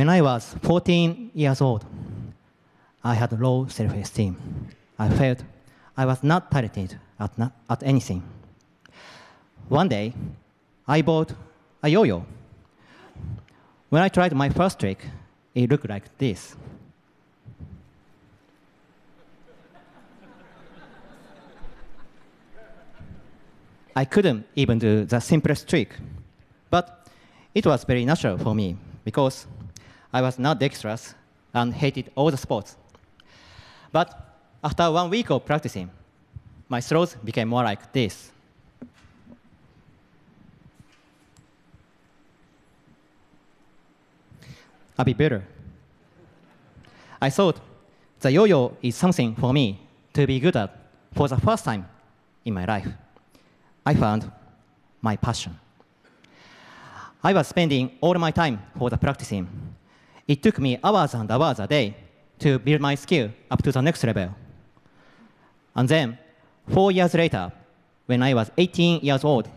When I was 14 years old, I had low self esteem. I felt I was not talented at, not, at anything. One day, I bought a yo yo. When I tried my first trick, it looked like this. I couldn't even do the simplest trick, but it was very natural for me because I was not dexterous and hated all the sports. But after one week of practicing, my throws became more like this. A bit better. I thought the yo-yo is something for me to be good at for the first time in my life. I found my passion. I was spending all my time for the practicing. It took me hours and hours a day to build my skill up to the next level. And then, four years later, when I was 18 years old,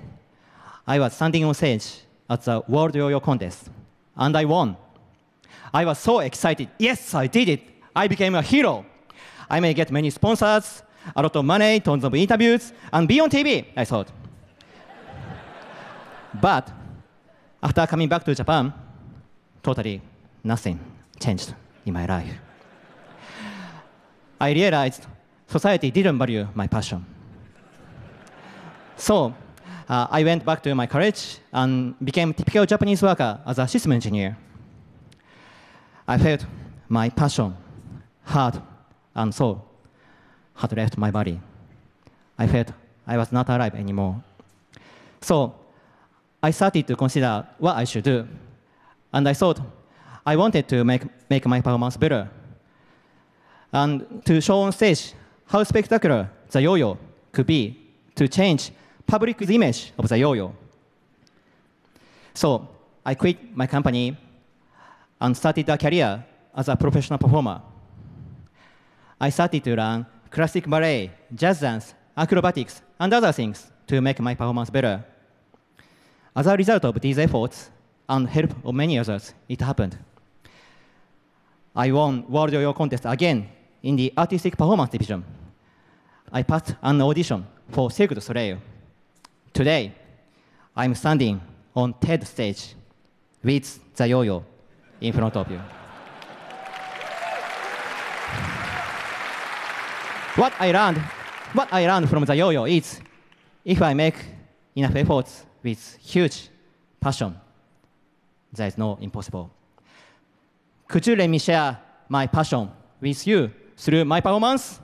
I was standing on stage at the World Yo-Yo Contest, and I won. I was so excited. Yes, I did it. I became a hero. I may get many sponsors, a lot of money, tons of interviews, and be on TV, I thought. but after coming back to Japan, totally nothing changed in my life. I realized society didn't value my passion. So uh, I went back to my college and became typical Japanese worker as a system engineer. I felt my passion, heart, and soul had left my body. I felt I was not alive anymore. So I started to consider what I should do. And I thought I wanted to make, make my performance better. And to show on stage how spectacular the yo-yo could be to change public's image of the yo-yo. So I quit my company and started a career as a professional performer. I started to learn classic ballet, jazz dance, acrobatics, and other things to make my performance better. As a result of these efforts and help of many others, it happened. I won World Yo-Yo contest again in the artistic performance division. I passed an audition for Cirque du Soleil. Today, I'm standing on TED stage with the yo-yo in front of you. what I learned, what I learned from the yo-yo is, if I make enough efforts with huge passion, there is no impossible. Could you let me share my passion with you through my performance?